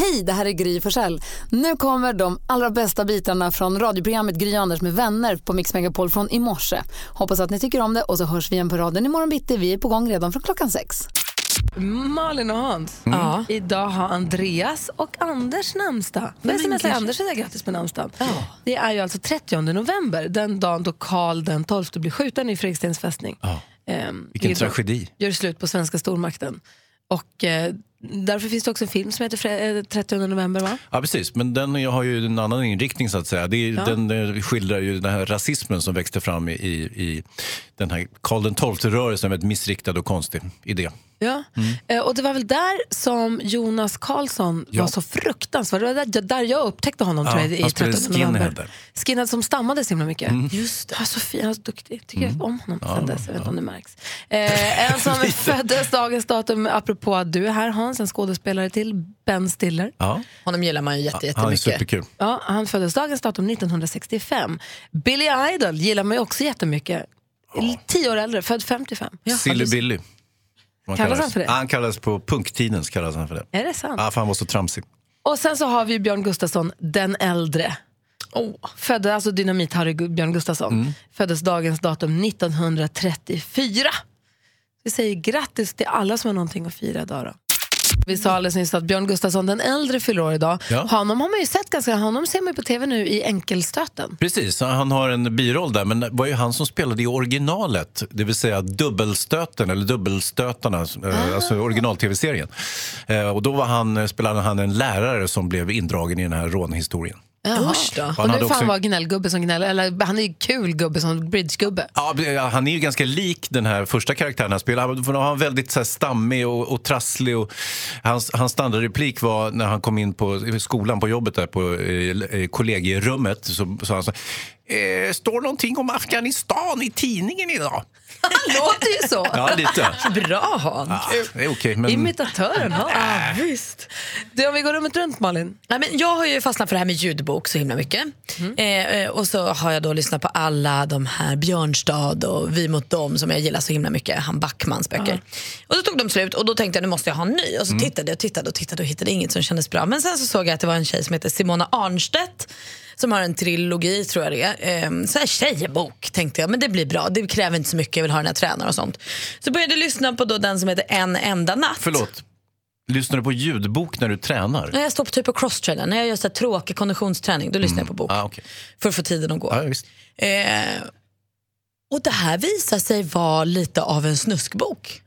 Hej, det här är Gry Forssell. Nu kommer de allra bästa bitarna från radioprogrammet Gry Anders med vänner på Mix Megapol från i morse. Hoppas att ni tycker om det och så hörs vi igen på raden imorgon bitti. Vi är på gång redan från klockan sex. Malin och Hans, Ja. idag har Andreas och Anders namnsdag. Får jag smsa Anders säga grattis på namnsdagen? Det är ju alltså 30 november, den dagen då Karl den 12 blir skjuten i Fredrikstens fästning. Ja. Ehm, Vilken tragedi. Gör slut på svenska stormakten. Och eh, därför finns det också en film som heter Fre- eh, 30 november va? Ja, precis. Men den har ju en annan inriktning så att säga. Det är, Den eh, skildrar ju den här rasismen som växte fram i, i, i den här Karl XII-rörelsen, väldigt missriktad och konstig idé. Ja. Eh, och det var väl där som Jonas Karlsson Ja. var så fruktansvärd. Det var där, där jag upptäckte honom Ja, tror jag, i han spelade 13 skinhead november. Mm. Skinhead som stammade så himla mycket. Just det. Han var så fin, han var så duktig. Tycker jag om honom sen dess. Jag vet inte om det märks. Eh, en som föddes dagens datum, apropå att du är här Hans, en skådespelare till, Ben Stiller. Ja, Honom gillar man ju jätte, han är jättemycket. superkul. Ja, han föddes dagens datum 1965. Billy Idol gillar man ju också jättemycket. Tio år äldre, född 55. Silly Billy. Man Kallas kallas- han för det? Han kallas på punktiden så kallas han för det. Är det sant? Ja, för han var så tramsig. Och sen så har vi Björn Gustafsson, den äldre. Oh. Födde, alltså Dynamit-Harry Björn Gustafsson. Föddes dagens datum 1934. Vi säger grattis till alla som har någonting att fira idag då. Vi sa alldeles nyss att Björn Gustafsson, den äldre, fyller år idag. Ja. Honom har man ju sett ganska, honom ser man på tv nu i Enkelstöten. Precis, han har en biroll där, men det var ju han som spelade i originalet, det vill säga dubbelstöten, eller dubbelstötarna, eh, alltså original-tv-serien. Eh, Och då var han, spelade han en lärare som blev indragen i den här rånhistorien. Usch då. Och Han nu hade får han också- vara gnällgubbe som gnäller, eller han är ju kul gubbe som bridgegubbe. Ja, han är ju ganska lik den här första karaktären han spelar. Han var väldigt så här, stammig och, och trasslig. Och hans, hans standardreplik var när han kom in på skolan på jobbet där på eh, kollegierummet. Så sa han så här, eh, står någonting om Afghanistan i tidningen idag? Han låter ju så. Ja, lite. Bra Hans. Ja, det är okej, men... Imitatören, ja. Ah, visst. Du, om vi går rummet runt Malin. Nej, men jag har ju fastnat för det här med ljudbok så himla mycket. Eh, eh, och så har jag då lyssnat på alla de här Björnstad och Vi mot dem som jag gillar så himla mycket, han Backmans böcker. Och så tog de slut och då tänkte jag nu måste jag ha en ny. Och så tittade jag och tittade och tittade och hittade inget som kändes bra. Men sen så såg jag att det var en tjej som heter Simona Arnstedt som har en trilogi tror jag det är. Eh, så här tjejbok tänkte jag, men det blir bra. Det kräver inte så mycket, jag vill ha den här tränaren och sånt. Så började jag lyssna på då den som heter En enda natt. Förlåt. Lyssnar du på ljudbok när du tränar? När jag står på typ på crosstrainer, när jag gör så här tråkig konditionsträning, då lyssnar jag på bok. Ah, okej. För att få tiden att gå. visst. Eh, och det här visar sig vara lite av en snuskbok.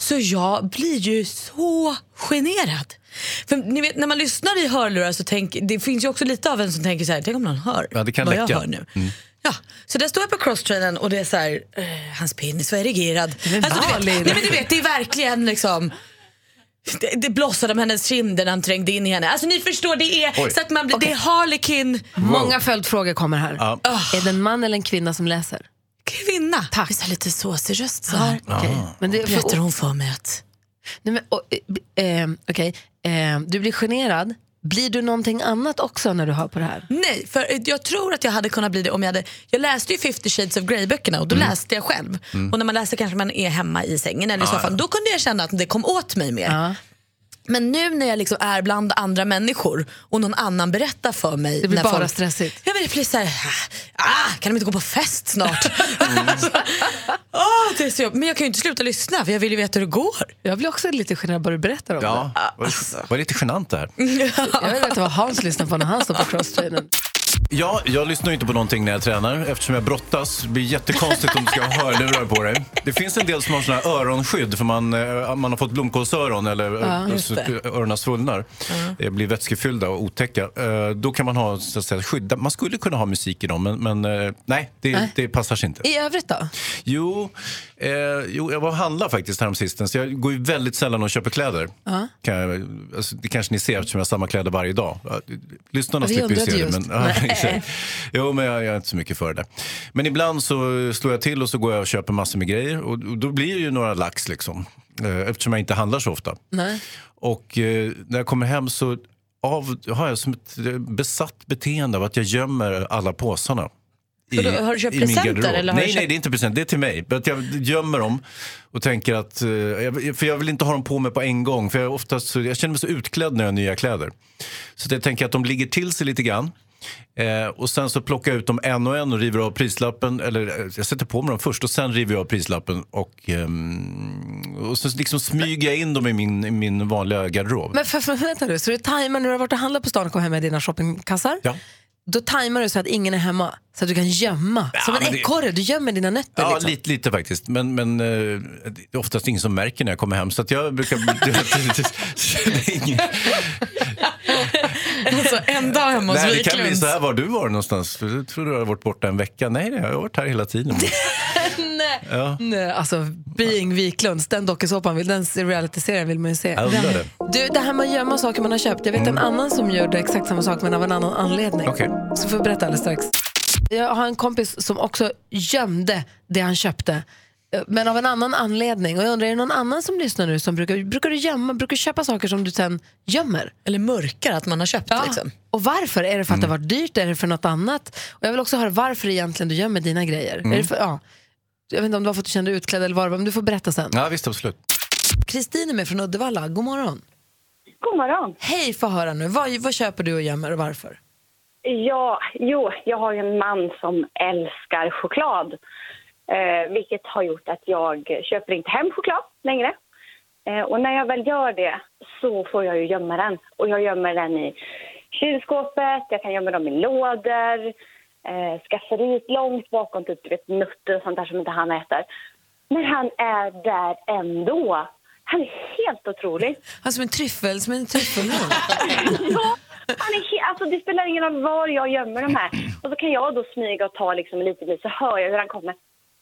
Så jag blir ju så generad. För ni vet, när man lyssnar i hörlurar så tänker, det finns ju också lite av en som tänker så här, tänk om någon hör Ja, det kan vad läcka. jag hör nu. Ja, så där står jag på crosstrainern och det är så här, eh, hans penis var erigerad. Men Alltså, du, vet, nej, men du vet, det är verkligen liksom det, det blossade om hennes kinder när han trängde in i henne. Alltså ni förstår, det är Oj. så att man blir, det är Harlequin Många följdfrågor kommer här. Ja. Är det en man eller en kvinna som läser? kvinna. Tack. Så här lite såsig röst så här. Okej. Men det, Berättar hon för mig att Nej, men, och, eh, eh, okej. Eh, du blir generad. Blir du någonting annat också när du hör på det här? Nej, för jag tror att jag hade kunnat bli det om jag hade... Jag läste ju 50 shades of Grey-böckerna och då läste jag själv. Och när man läser kanske man är hemma i sängen eller i soffan. Då kunde jag känna att det kom åt mig mer. Ja. Men nu när jag liksom är bland andra människor och någon annan berättar för mig. Det blir när bara stressigt. Ja, men det blir så här, ah, kan de inte gå på fest snart? Ah, det är så men jag kan ju inte sluta lyssna för jag vill ju veta hur det går. Jag blir också lite generad bara du berättar om Ja, var, var lite genant det här. det. Jag vill veta vad Hans lyssnar på när han står på crosstrainern. Ja, jag lyssnar inte på någonting när jag tränar eftersom jag brottas. Det blir jättekonstigt om du ska ha hörlurar på dig. Det finns en del som har såna här öronskydd för man, eh, man har fått blomkålsöron eller ja, öronen svullnar. Det blir vätskefyllda och otäcka. Eh, Då kan man ha så att säga, skydd. Man skulle kunna ha musik i dem men, men nej, det, Nej. det passar sig inte. I övrigt då? Jo, eh, jo, jag var och handlade faktiskt häromsistens. Jag går ju väldigt sällan och köper kläder. Kan jag, alltså, det kanske ni ser eftersom jag har samma kläder varje dag. Lyssnarna slipper ju se det. Men, exakt. jo, men jag, jag är inte så mycket för det. Men ibland så slår jag till och så går jag och köper massor med grejer. Och, och då blir det ju några lax liksom. Eh, eftersom jag inte handlar så ofta. Nej. Och eh, när jag kommer hem så av, har jag som ett eh, besatt beteende av att jag gömmer alla påsarna. i, Vadå, har du köpt i min presenter, eller har nej, du nej, köpt- det är inte present. Det är till mig. Att jag gömmer dem och tänker att... eh, För jag vill inte ha dem på mig på en gång. För jag, oftast, jag känner mig så utklädd när jag har nya kläder. Så jag tänker att de ligger till sig lite grann. Eh, och sen så plockar jag ut dem en och en och river av prislappen. Eller eh, jag sätter på mig dem först och sen river jag av prislappen. Och, ehm, och så liksom smyger jag in dem i min, i min vanliga garderob. Men för, för, vänta nu, så du tajmar när du har varit och handlat på stan och kommer hem med dina shoppingkassar? Ja. Då tajmar du så att ingen är hemma, så att du kan gömma. Som en men det- ekorre, du gömmer dina nötter. Ja, liksom. lite, lite faktiskt. Men, men eh, det är oftast ingen som märker när jag kommer hem. Så att jag brukar... ingen, Alltså, en dag hemma hos nej, det kan bli så här var du var någonstans. Du tror du har varit borta en vecka. Nej, jag har varit här hela tiden. Nej. Ja. Nej, alltså Being Wiklunds, den dokusåpan, den realityserien vill man ju se. Jag det. Du, det här med att gömma saker man har köpt. Jag vet en annan som gjorde exakt samma sak men av en annan anledning. Okej. Så får jag berätta alldeles strax. Jag har en kompis som också gömde det han köpte. Men av en annan anledning. Och jag undrar, är det någon annan som lyssnar nu som brukar, brukar du gömma, brukar du köpa saker som du sen gömmer? Eller mörkar att man har köpt. Liksom. Och varför? Är det för att det har varit dyrt? Är det för något annat? Och jag vill också höra varför egentligen du gömmer dina grejer. Är det för, ja. Jag vet inte om det var för att du kände dig utklädd eller vad men du får berätta sen. Ja, visst, absolut. Kristin är med från Uddevalla. God morgon. God morgon. Hej, få höra nu. Vad, vad köper du och gömmer och varför? Ja, jo, jag har ju en man som älskar choklad. Eh, vilket har gjort att jag köper inte hem choklad längre. Eh, och när jag väl gör det så får jag ju gömma den. Och jag gömmer den i kylskåpet, jag kan gömma dem i lådor, eh, skafferiet långt bakom typ du vet, nötter och sånt där som inte han äter. Men han är där ändå. Han är helt otrolig. Han som en tryffel, som en tryffelhund. Ja, han är he- alltså, det spelar ingen roll var jag gömmer de här. Och så kan jag då smyga och ta liksom lite, lite så hör jag hur han kommer.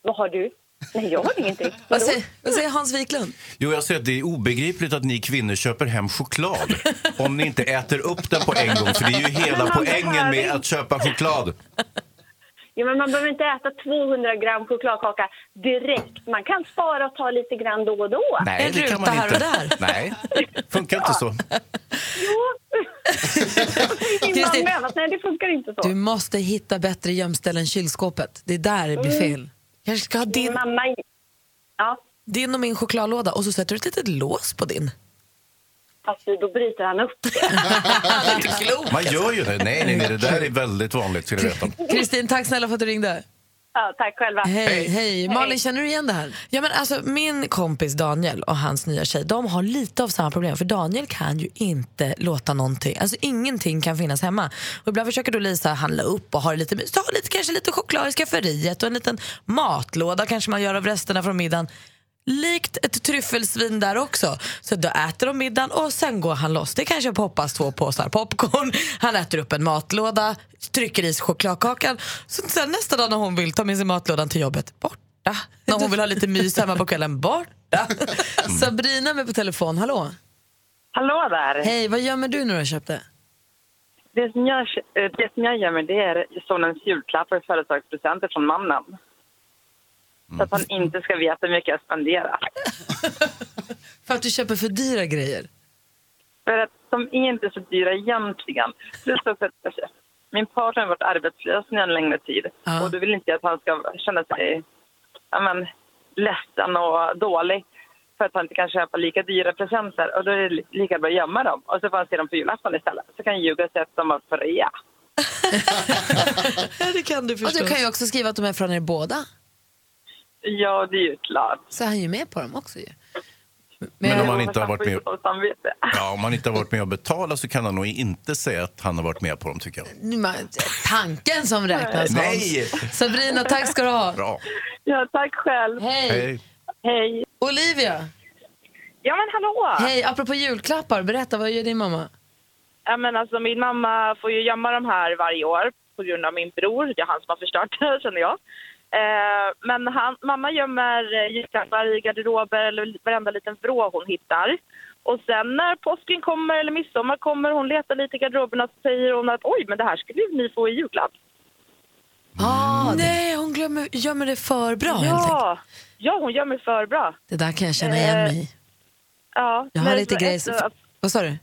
Vad har du? Nej, jag har ingenting. vad, säger, vad säger Hans Wiklund? Jo, jag säger att det är obegripligt att ni kvinnor köper hem choklad om ni inte äter upp den på en gång. För det är ju hela poängen med att köpa choklad. Ja, men man behöver inte äta 200 gram chokladkaka direkt. Man kan spara och ta lite grann då och då. Nej, En det kan man här inte. och där. Nej, funkar inte så. Jo. Kristin. nej, det funkar inte så. Du måste hitta bättre gömställe än kylskåpet. Det är där det blir fel. Kanske ska ha Min din, mamma... Ja, din och min chokladlåda och så sätter du ett litet lås på din. fast då bryter han upp det. Det är inte klokt. Man gör ju det. Nej, nej, nej det där är väldigt vanligt. Kristin, tack snälla för att du ringde. Ja, tack själva. Hej, hej. Malin, känner du igen det här? Ja, men alltså, min kompis Daniel och hans nya tjej de har lite av samma problem. För Daniel kan ju inte låta någonting, alltså ingenting kan finnas hemma. Och ibland försöker då Lisa handla upp och ha lite lite, kanske lite choklad i skafferiet och en liten matlåda kanske man gör av resterna från middagen. Likt ett tryffelsvin där också. Så då äter de middagen och sen går han loss. Det kanske poppas två påsar popcorn, han äter upp en matlåda, trycker i sig chokladkakan. Så sen nästa dag när hon vill ta med sig matlådan till jobbet, borta. När hon vill ha lite mys hemma på kvällen, borta. Sabrina är med på telefon. Hallå. Hallå där! Hej, vad gömmer du när du har köpt det? Det som jag, det som jag gömmer det är sonens julklappar och företagspresenter från mannen. Så att han inte ska veta hur mycket jag spenderar. För att du köper för dyra grejer. För att de är inte så dyra egentligen. Plus också att alltså, min partner har varit arbetslös nu en längre tid. Ja. Och då vill inte jag att han ska känna sig ja, men, ledsen och dålig för att han inte kan köpa lika dyra presenter. Och då är det li- lika bra att gömma dem. Och så får han se dem på julafton istället. Så kan jag ljuga och säga att de var på rea. Ja, det kan du Och förstå. du kan ju också skriva att de är från er båda. Ja, det är ju klart. Så är han ju med på dem också ju. Men om Jo, man inte har han varit med... Ja, om man inte har varit med och betalat så kan han nog inte säga att han har varit med på dem, tycker jag. Man- Tanken som räknas, Hans. Nej! Sabrina, tack ska du ha. Bra. Ja, tack själv. Hej. Hej. Hej. Olivia, Ja, men hallå! hej. Apropå julklappar, berätta, vad gör din mamma? Ja, men alltså, min mamma får ju gömma de här varje år på grund av min bror. Det är han som har förstört det, känner jag. Eh, men han, mamma gömmer eh, julklappar i garderober eller varenda liten vrå hon hittar. Och sen när påsken kommer eller midsommar kommer hon letar lite i garderoberna så säger hon att oj, men det här skulle ju ni få i julklapp. Ah, det, Nej, hon glömmer, gömmer det för bra helt enkelt. Ja, ja, hon gömmer för bra. det där kan jag känna igen mig i. Ja, Jag har lite grejer... Vad sa du?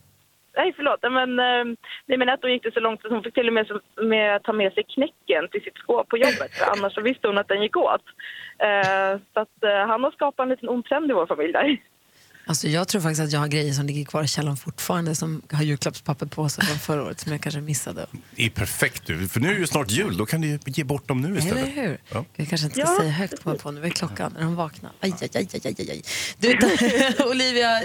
Nej, förlåt. Men, eh, nej, men att då gick det så långt att hon fick till och med, med ta med sig knäcken till sitt skåp på jobbet. För annars så visste hon att den gick åt. Eh, så att, eh, han har skapat en liten ond trend i vår familj där. Alltså, jag tror faktiskt att jag har grejer som ligger kvar i källaren fortfarande som har julklappspapper på sig från förra året som jag kanske missade. Det är perfekt du, för nu är ju snart jul. Då kan du ge bort dem nu istället. Eller hur? Ja. Jag kanske inte ska Ja. säga högt på, på nu är klockan när de vaknar. Aj, aj, aj, aj, aj, aj. Du, Olivia,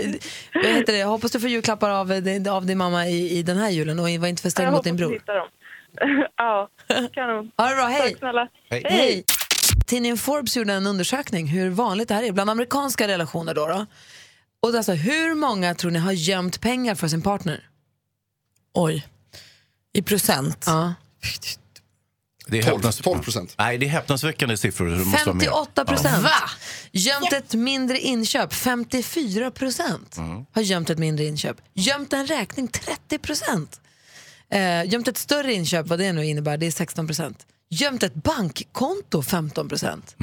vad heter det? jag hoppas du får julklappar av, din- av din mamma i, i den här julen och var inte för sträng Jag mot din hoppas bror. att hitta dem. ja, kanon. Ha det bra, hej! Tack snälla. Hej. Hej! Tidningen Forbes gjorde en undersökning hur vanligt det här är bland amerikanska relationer. Då, då. Och alltså, hur många tror ni har gömt pengar för sin partner? Oj. I procent? Ja. Det är 12, häpnads- 12 procent. Nej, det är häpnadsväckande siffror. Det måste vara mer. 58 procent. Va? Gömt ett mindre inköp, 54 procent. Har gömt ett mindre inköp. Gömt en räkning, 30 procent. Eh, gömt ett större inköp, vad det nu innebär, det är 16 procent. Gömt ett bankkonto, 15 procent.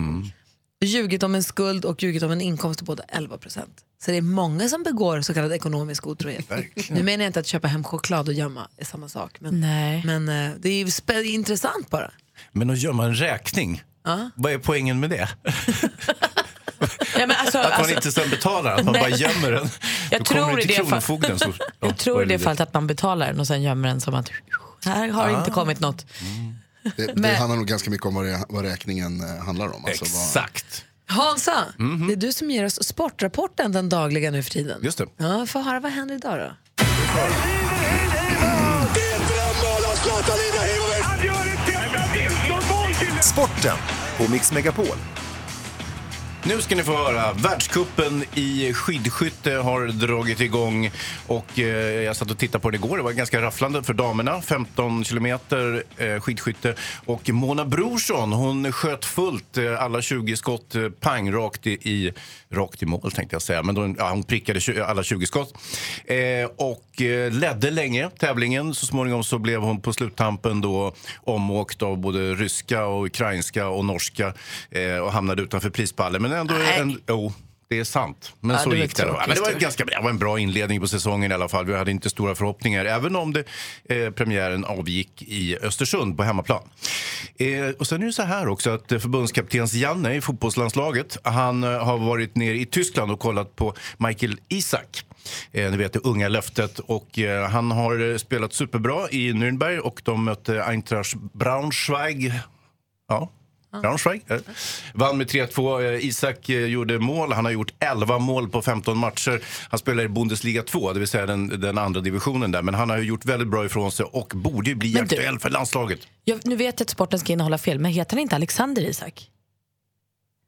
Ljugit om en skuld och ljugit om en inkomst, båda 11 procent. Så det är många som begår så kallad ekonomisk otrohet. Nu menar jag inte att köpa hem choklad och gömma är samma sak. Men, Nej. men eh, det är intressant bara. Men att gömma en räkning, vad är poängen med det? Ja, men alltså, Att man alltså, inte sen betalar, att man Nej. bara gömmer den. Jag Då tror det i till det fall- Kronofogden. Så, jag tror i det fallet att man betalar den och sen gömmer den som att här har Ah. inte kommit något. Det, det Men- handlar nog ganska mycket om vad, vad räkningen eh, handlar om. Alltså vad, Exakt. Hansa, det är du som ger oss sportrapporten den dagliga nu för tiden. Just det. Ja, få höra vad händer idag då? Sporten på Mix Megapol. Nu ska ni få höra. Världskuppen i skidskytte har dragit igång. Och, eh, jag satt och tittade på det igår. Det var ganska rafflande för damerna. 15 kilometer eh, skidskytte. Och Mona Brorsson hon sköt fullt eh, alla 20 skott eh, pang rakt i, i, rakt i mål tänkte jag säga. Men då, ja, hon prickade eh, alla 20 skott. Eh, och eh, ledde länge tävlingen. Så småningom så blev hon på sluttampen då omåkt av både ryska, och ukrainska och norska eh, och hamnade utanför prispallen. Men ändå en, jo, det är sant. Men Ja, så det gick det. Då. Men det var, ju. ganska, det var en bra inledning på säsongen i alla fall. Vi hade inte stora förhoppningar, även om det, eh, premiären avgick i Östersund på hemmaplan. Eh, och sen är det så här också att eh, förbundskaptens Janne i fotbollslandslaget, han eh, har varit nere i Tyskland och kollat på Michael Isak. Eh, ni vet det unga löftet. Och, eh, han har eh, spelat superbra i Nürnberg och de mötte Eintracht Braunschweig. Ja, Braunschweig. Vann med 3-2. Eh, Isak eh, gjorde mål. Han har gjort 11 mål på 15 matcher. Han spelar i Bundesliga 2, det vill säga den, den andra divisionen där. Men han har ju gjort väldigt bra ifrån sig och borde ju bli Men du- aktuell för landslaget. Jag, nu vet jag att sporten ska innehålla fel, men heter han inte Alexander Isak?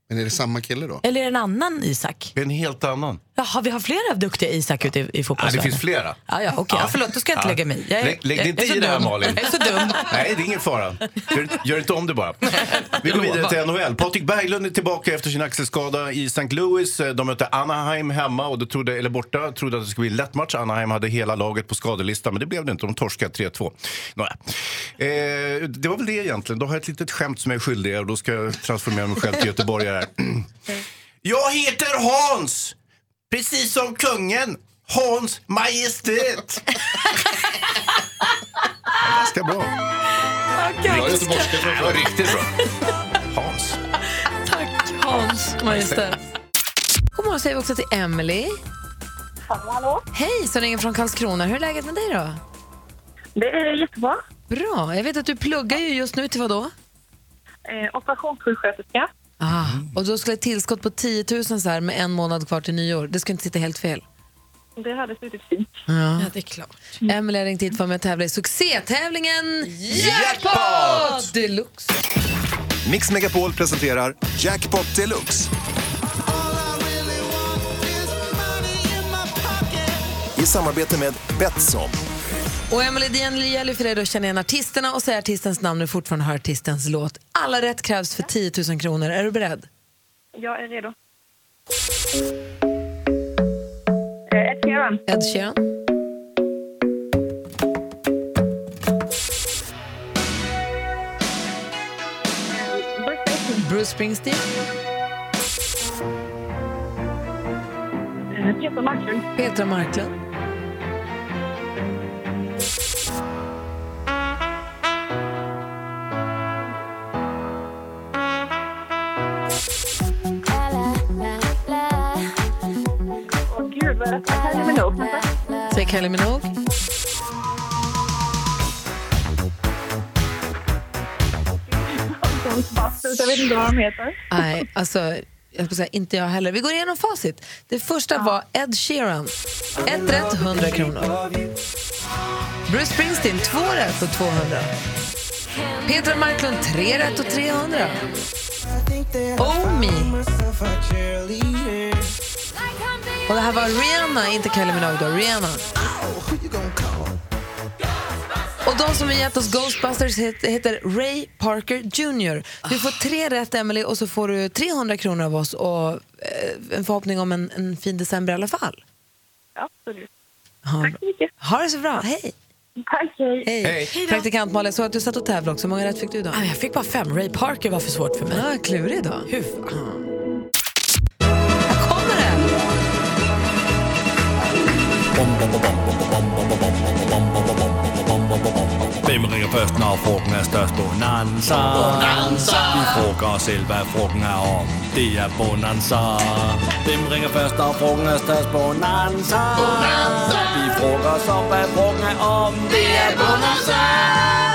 Men är det samma kille då? Eller är det en annan Isak? Det är en helt annan. Jaha, vi har flera duktiga Isak ute i, i Ja, det finns flera. Ja, ja, okej. Ja, förlåt, då ska jag inte Ja. lägga mig i. Lägg, lägg dig inte i det här. Malin. Jag är så dum. Nej, det är ingen fara. Gör, gör inte om det bara. Vi går vidare till NHL. Patrik Berglund är tillbaka efter sin axelskada i St. Louis. De mötte Anaheim hemma, och trodde, eller borta. trodde att det skulle bli en lätt match. Anaheim hade hela laget på skadelistan, men det blev det inte. De torskade 3-2. Nåja. Eh, det var väl det egentligen. Då har jag ett litet skämt som jag är skyldig och då ska jag transformera mig själv till göteborgare. Jag heter Hans! Precis som kungen. Hans Majestät. Ja, Ganska bra. Bra göteborgska Det var riktigt bra. Hans. Tack Hans Majestät. God morgon säger vi också till Emily. Hallå, hallå. Hej, som ringer från Karlskrona. Hur är läget med dig då? Det är jättebra. Bra. Jag vet att du pluggar ju just nu till vad då? Eh, operationssjuksköterska. Ah, och då skulle ett tillskott på 10 000 så här med en månad kvar till nyår. Det skulle inte sitta helt fel. Det hade suttit fint. Ja. det är klart. Emily har ringt hit för mig att tävla i succétävlingen Jackpot Deluxe. Mix Megapol presenterar Jackpot Deluxe. I samarbete med Betsson. Och Emily, det gäller för dig att känna igen artisterna och säga artistens namn och fortfarande höra artistens låt. Alla rätt krävs för 10 000 kronor. Är du beredd? Jag är redo. Eh, Ed Sheeran. Ed Sheeran, Bruce Springsteen. Eh, Peter Marklund. Petra Marklund, med Kylie Minogue. Jag vet inte vad de heter. Nej, alltså, jag ska säga, inte jag heller. Vi går igenom facit. Det första var Ed Sheeran. Ett rätt, 100 kronor. Bruce Springsteen, två rätt och 200. Petra Marklund, tre rätt och 300. Oh me. Och det här var Rihanna, inte Kylie Minogue då. Rihanna. Och de som har gett oss Ghostbusters het- heter Ray Parker Jr. Du får tre rätt, Emily, och så får du 300 kronor av oss och eh, en förhoppning om en, en fin december i alla fall. Absolut. Ha, Tack så mycket. ha det så bra. Hej! Tack, hej. Hej. Praktikant Malin, jag såg att du satt och tävlade också. Hur många rätt fick du idag? Ah, Jag fick bara fem. Ray Parker var för svårt för mig. Ja, klurig idag. Hur fan? Hvem ringer først, når frugten er størst? Bonanza. Bonanza. Vi frågar os selv, hvad frugten er om. Det er Bonanza. Hvem ringer først, når frugten er størst? Bonanza. Bonanza. Vi frågar os om, hvad frugten er om. Det er Bonanza.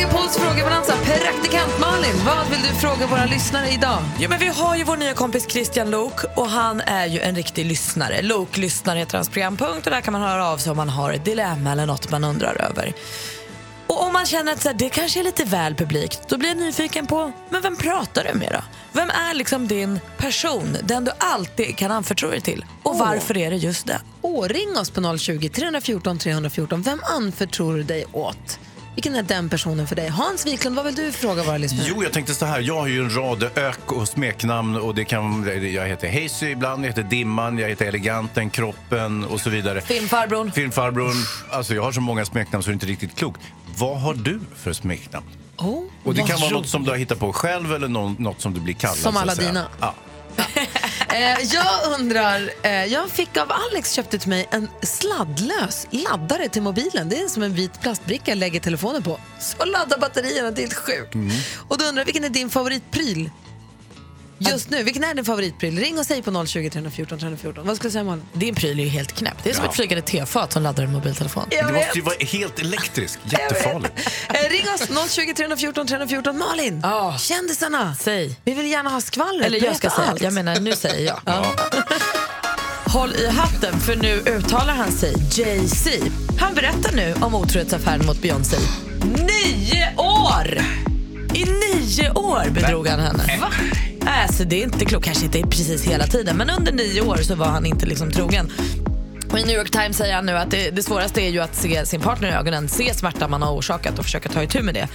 Megapols frågebalansa. Praktikant Malin, vad vill du fråga våra lyssnare idag? Jo, men vi har ju vår nya kompis Christian Lok och han är ju en riktig lyssnare. Lok lyssnar heter hans programpunkt och där kan man höra av sig om man har ett dilemma eller något man undrar över. Och om man känner att så här, det kanske är lite väl publikt, då blir jag nyfiken på, men vem pratar du med då? Vem är liksom din person, den du alltid kan anförtro dig till? Och varför är det just den? Åh, ring oss på 020 314 314. Vem anförtror du dig åt? Vilken är den personen för dig? Hans Wiklund, vad vill du fråga våra lyssnare? Jo, jag tänkte så här. Jag har ju en rad ök och smeknamn. Och det kan, jag heter Hazy ibland, jag heter Dimman, jag heter Eleganten, Kroppen och så vidare. Filmfarbrorn. Filmfarbrorn. Alltså, jag har så många smeknamn så det är inte riktigt klokt. Vad har du för smeknamn? Oh, Och det kan vara något roligt. som du har hittat på själv eller något som du blir kallad. Som alla dina. Ja. Eh, jag undrar, eh, jag fick av Alex köpte till mig en sladdlös laddare till mobilen. Det är som en vit plastbricka jag lägger telefonen på. Så laddar batterierna, det är helt sjukt. Och då undrar jag, vilken är din favoritpryl? Just nu, vilken är din favoritpryl? Ring och säg på 020 314 314. Vad ska du säga Malin? Din pryl är ju helt knäpp. Det är som Ja. ett flygande tefat som laddar en mobiltelefon. Jag Det vet. måste ju vara helt elektriskt. Jättefarligt. Eh, ring oss 020 314 314. Malin, Ja. kändisarna. Säg. Vi vill gärna ha skvallret. Eller jag ska säga, allt. jag menar nu säger jag. Håll i hatten för nu uttalar han sig Jay-Z. Han berättar nu om otrohetsaffären mot Beyoncé. Nio år! I nio år bedrog han henne. Va? Alltså, det är inte klokt, kanske inte precis hela tiden men under nio år så var han inte liksom trogen. Och I New York Times säger han nu att det, det svåraste är ju att se sin partner i ögonen, se smärta man har orsakat och försöka ta itu med det.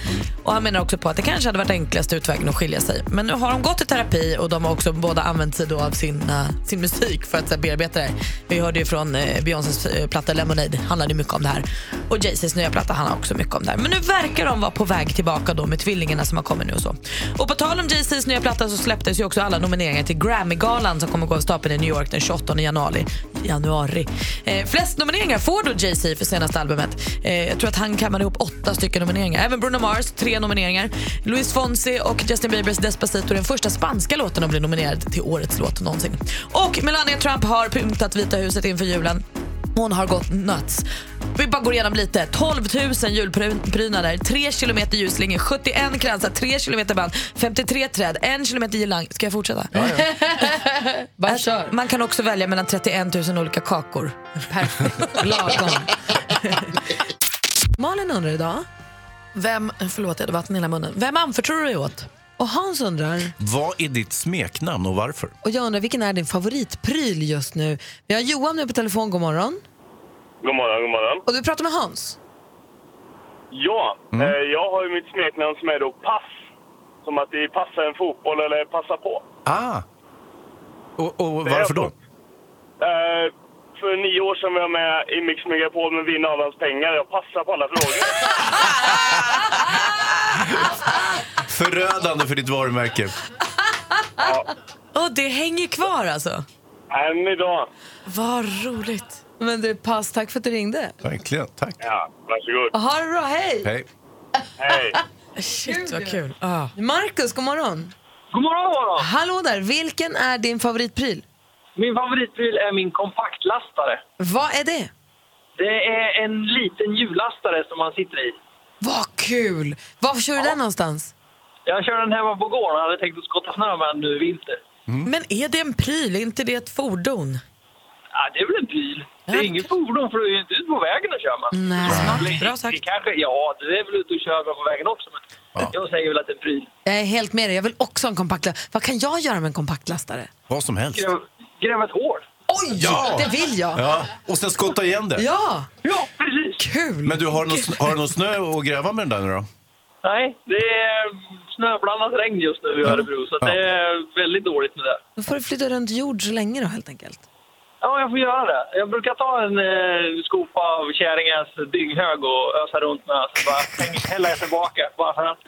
Och Han menar också på att det kanske hade varit enklaste utvägen att skilja sig. Men nu har de gått i terapi och de har också båda använt sig då av sin, eh, sin musik för att här, bearbeta det här. Vi hörde ju från uh, Beyoncés eh, platta Lemonade, handlade mycket om det här. Och Jay-Z's nya platta handlar också mycket om det här. Men nu verkar de vara på väg tillbaka då med tvillingarna som har kommit nu och så. Och på tal om Jay-Z's nya platta så släpptes ju också alla nomineringar till Grammy-galan som kommer gå av stapeln i New York den 28 januari. januari. Eh, flest nomineringar får då Jay-Z för senaste albumet. Eh, jag tror att han kammade ihop åtta stycken nomineringar. Även Bruno Mars, tre nomineringar. Luis Fonsi och Justin Biebers Despacito, den första spanska låten att bli nominerad till årets låt någonsin. Och Melania Trump har pyntat Vita huset inför julen. Hon har gått nuts. Vi bara går igenom lite. 12 000 julprydnader, 3 kilometer ljusslingor, 71 kransar, 3 kilometer band, 53 träd, 1 kilometer girlang. Ska jag fortsätta? Bara Alltså, kör. man kan också välja mellan 31 000 olika kakor. Perfekt. Lagom. Malin undrar idag, Vem, förlåt jag hade vatten i hela munnen. Vem anförtror du dig åt? Och Hans undrar, Vad är ditt smeknamn och varför? och jag undrar vilken är din favoritpryl just nu? Vi har Johan nu på telefon, god morgon. God morgon, god morgon. Och du pratar med Hans. Ja, eh, jag har ju mitt smeknamn som är då pass. Som att det passar en fotboll eller passa på. Ah! Och, och varför då? Eh, för nio år sedan var jag med i Mix Megapol med Vinna Adams pengar. Jag passar på alla frågor. Förödande för ditt varumärke. Och det hänger kvar alltså. Än idag. Vad roligt. Men du, pass, tack för att du ringde. Verkligen, tack. Ja, varsågod. Ha det bra, hej! Hej. Hej. Shit vad kul. Ah. Marcus, god morgon. God morgon, god morgon. Hallå där, vilken är din favoritpryl? Min favoritpryl är min kompaktlastare. Vad är det? Det är en liten hjullastare som man sitter i. Vad kul! Var kör du den någonstans? Jag kör den hemma på gården och hade tänkt att skotta snö med den nu i vinter. Men är det en pryl? Är inte det ett fordon? Ja, det är väl en bil. Det är inget fordon för du är ju inte ute på vägen och kör man. Nej. Det- Bra sagt. Det kanske, ja, det är väl ute och kör på vägen också. Men jag säger väl att det är en pryl. Jag är helt med dig. Jag vill också ha en kompaktlastare. Vad kan jag göra med en kompaktlastare? Vad som helst. Gräv, gräv ett hål. Oj! Ja! Det vill jag. Ja, och sen skotta igen det. Ja! Ja, precis. Kul! Men du, har du, någon, har du någon snö att gräva med den där nu då? Nej, det är snöblandat regn just nu i Örebro, så Ja. det är väldigt dåligt med det. Då får du flytta runt jord så länge då helt enkelt. Ja, jag får göra det. Jag brukar ta en eh, skopa av Käringens dynghög och ösa runt med, så bara häller jag tillbaka. Bara för att.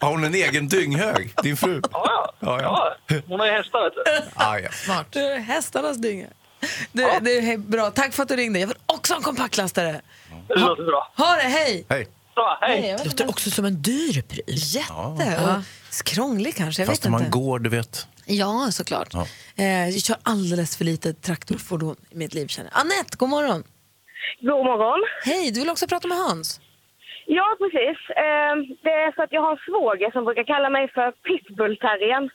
Har hon en egen dynghög, din fru? Ja, ja. Ja, ja. ja. Hon har ju hästar, vet du. Ah, ja. Smart. Du, hästarnas dynga. Du, det är bra. Tack för att du ringde. Jag vill också ha en kompaktlastare. Det låter bra. Ha det, hej! Hej. Så, hej. vet Det låter också som en dyr pryl. Jätte. Och krånglig kanske. Jag Fast vet om man inte. går, du vet. Ja, såklart. Ja. Eh, jag kör alldeles för lite traktorfordon i mitt liv. Känner. jag. Anette, god morgon. God morgon. Hej, du vill också prata med Hans? Ja, precis. Eh, det är så att jag har en svåger som brukar kalla mig för pitbullterriern.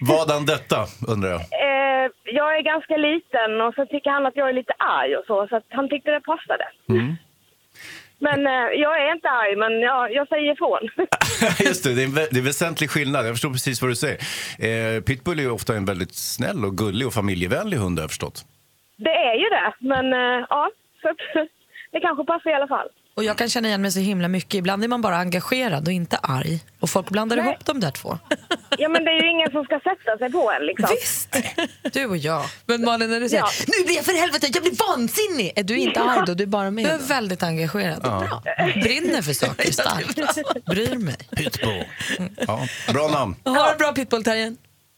Vadan detta, undrar jag. Eh, jag är ganska liten och så tycker han att jag är lite arg och så, så att han tyckte det passade. Men eh, jag är inte arg, men ja, jag säger ifrån. Just det, det är, en det är väsentlig skillnad. Jag förstår precis vad du säger. Eh, Pitbull är ju ofta en väldigt snäll och gullig och familjevänlig hund, har jag förstått. det är ju det, men eh, ja, så det kanske passar i alla fall. Och jag kan känna igen mig så himla mycket. Ibland är man bara engagerad och inte arg. Och folk blandar Nej. ihop de där två. Ja, men det är ju ingen som ska sätta sig på en liksom. Visst! Du och jag. Men Malin, när du säger Ja. nu blir jag för helvete, jag blir vansinnig. Är du inte arg då? Du är bara med? Du är då? väldigt engagerad. Bra. Brinner för saker starkt. Bryr mig. Pitbull. Ja, bra namn. Ha det bra Pitbullterriern.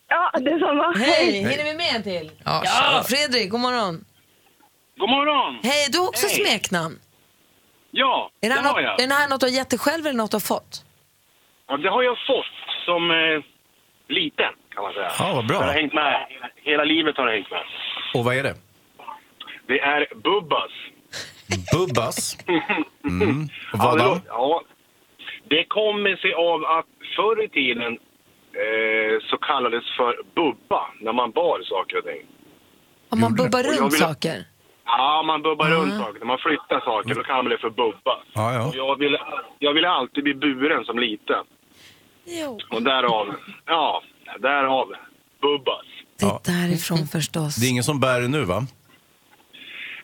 Ja, detsamma. Hej! Hinner vi med en till? Ja, Ja, Fredrik, god morgon. God morgon! Hej, du har också Hej. smeknamn. Ja, Är det, det här har något, jag. är det här något du har gett dig själv eller något du har fått? Ja, det har jag fått som eh, liten, kan man säga. Ja, vad bra. Det har hängt med. Hela livet har det hängt med. Och vad är det? Det är Bubbas. Bubbas. Mm. Och Ja, lå- ja, det kommer sig av att förr i tiden eh, så kallades för bubba när man bar saker och ting. Om man bubbar runt vill- saker? Ja, man bubbar runt saker. När man flyttar saker, då kallar man det för bubba. Ja, ja. Och jag ville, jag ville alltid bli buren som liten. Jo. Och därav, ja, därav Bubbas. Det är därifrån förstås. Det är ingen som bär det nu, va?